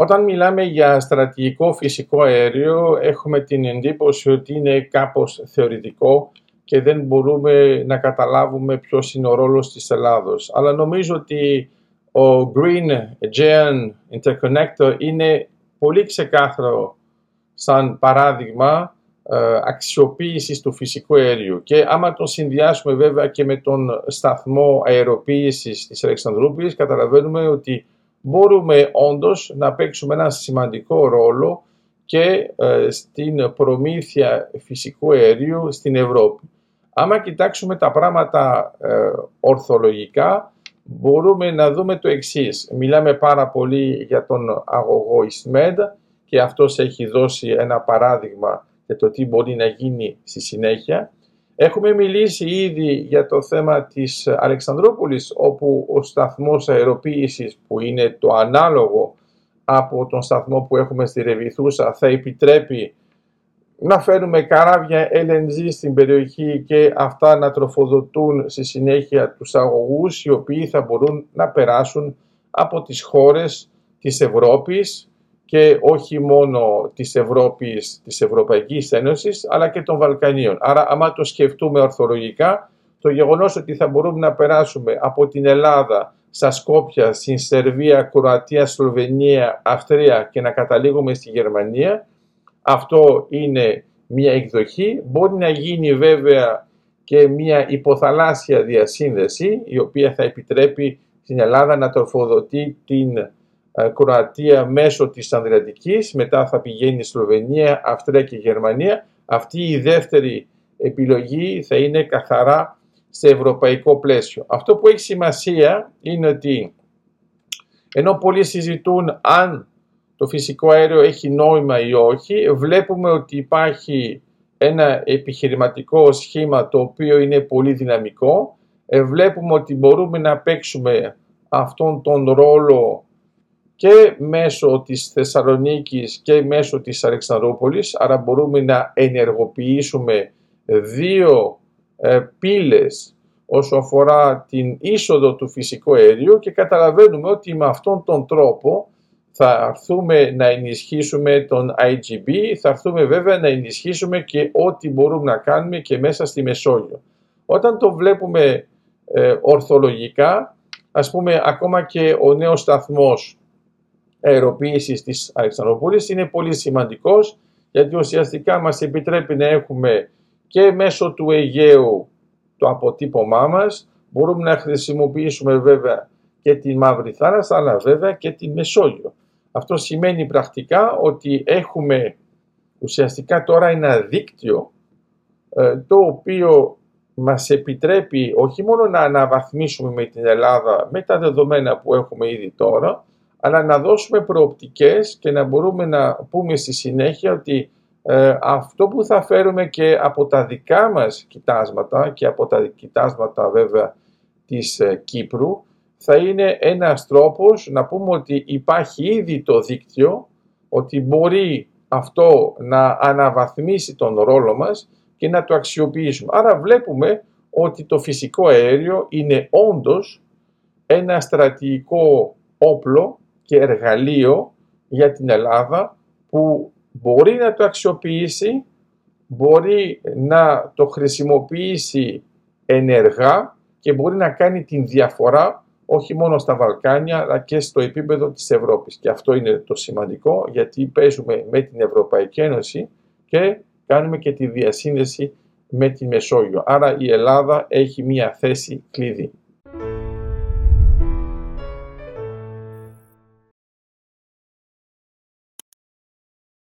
Όταν μιλάμε για στρατηγικό φυσικό αέριο, έχουμε την εντύπωση ότι είναι κάπως θεωρητικό και δεν μπορούμε να καταλάβουμε ποιος είναι ο ρόλος της Ελλάδος. Αλλά νομίζω ότι ο Green Aegean Interconnector είναι πολύ ξεκάθαρο σαν παράδειγμα ε, αξιοποίησης του φυσικού αερίου. Και άμα τον συνδυάσουμε βέβαια και με τον σταθμό αεροποίησης της Αλεξανδρούπολης, καταλαβαίνουμε ότι μπορούμε όντως να παίξουμε ένα σημαντικό ρόλο και ε, στην προμήθεια φυσικού αερίου στην Ευρώπη. Άμα κοιτάξουμε τα πράγματα ε, ορθολογικά, μπορούμε να δούμε το εξής. Μιλάμε πάρα πολύ για τον αγωγό Ismed και αυτός έχει δώσει ένα παράδειγμα για το τι μπορεί να γίνει στη συνέχεια. Έχουμε μιλήσει ήδη για το θέμα της Αλεξανδρούπολης όπου ο σταθμός αεροποίησης που είναι το ανάλογο από τον σταθμό που έχουμε στη Ρεβιθούσα θα επιτρέπει να φέρουμε καράβια LNG στην περιοχή και αυτά να τροφοδοτούν στη συνέχεια τους αγωγούς οι οποίοι θα μπορούν να περάσουν από τις χώρες της Ευρώπης και όχι μόνο της Ευρώπης, της Ευρωπαϊκής Ένωσης, αλλά και των Βαλκανίων. Άρα, άμα το σκεφτούμε ορθολογικά, το γεγονός ότι θα μπορούμε να περάσουμε από την Ελλάδα στα Σκόπια, στην Σερβία, Κροατία, Σλοβενία, Αυστρία και να καταλήγουμε στη Γερμανία, αυτό είναι μια εκδοχή. Μπορεί να γίνει βέβαια και μια υποθαλάσσια διασύνδεση, η οποία θα επιτρέπει στην Ελλάδα να τροφοδοτεί την ε, Κροατία μέσω της Ανδριατικής, μετά θα πηγαίνει Σλοβενία, Αυστρία και Γερμανία. Αυτή η δεύτερη επιλογή θα είναι καθαρά σε ευρωπαϊκό πλαίσιο. Αυτό που έχει σημασία είναι ότι ενώ πολλοί συζητούν αν το φυσικό αέριο έχει νόημα ή όχι, βλέπουμε ότι υπάρχει ένα επιχειρηματικό σχήμα το οποίο είναι πολύ δυναμικό. Ε, βλέπουμε ότι μπορούμε να παίξουμε αυτόν τον ρόλο και μέσω της Θεσσαλονίκης και μέσω της Αλεξανδρούπολης, άρα μπορούμε να ενεργοποιήσουμε δύο ε, πύλες όσο αφορά την είσοδο του φυσικού αερίου και καταλαβαίνουμε ότι με αυτόν τον τρόπο θα έρθουμε να ενισχύσουμε τον IGB, θα έρθουμε βέβαια να ενισχύσουμε και ό,τι μπορούμε να κάνουμε και μέσα στη Μεσόγειο. Όταν το βλέπουμε ε, ορθολογικά, ας πούμε ακόμα και ο νέος σταθμός αεροποίησης της Αλεξανδρούπολης είναι πολύ σημαντικός γιατί ουσιαστικά μας επιτρέπει να έχουμε και μέσω του Αιγαίου το αποτύπωμά μας, μπορούμε να χρησιμοποιήσουμε βέβαια και τη Μαύρη Θάλασσα, αλλά βέβαια και τη Μεσόγειο. Αυτό σημαίνει πρακτικά ότι έχουμε ουσιαστικά τώρα ένα δίκτυο ε, το οποίο μας επιτρέπει όχι μόνο να αναβαθμίσουμε με την Ελλάδα με τα δεδομένα που έχουμε ήδη τώρα, αλλά να δώσουμε προοπτικές και να μπορούμε να πούμε στη συνέχεια ότι ε, αυτό που θα φέρουμε και από τα δικά μας κοιτάσματα και από τα κοιτάσματα βέβαια της ε, Κύπρου θα είναι ένας τρόπος να πούμε ότι υπάρχει ήδη το δίκτυο, ότι μπορεί αυτό να αναβαθμίσει τον ρόλο μας και να το αξιοποιήσουμε. Άρα βλέπουμε ότι το φυσικό αέριο είναι όντως ένα στρατηγικό όπλο και εργαλείο για την Ελλάδα που μπορεί να το αξιοποιήσει, μπορεί να το χρησιμοποιήσει ενεργά και μπορεί να κάνει την διαφορά όχι μόνο στα Βαλκάνια αλλά και στο επίπεδο της Ευρώπης. Και αυτό είναι το σημαντικό γιατί παίζουμε με την Ευρωπαϊκή Ένωση και κάνουμε και τη διασύνδεση με τη Μεσόγειο. Άρα η Ελλάδα έχει μία θέση κλειδί.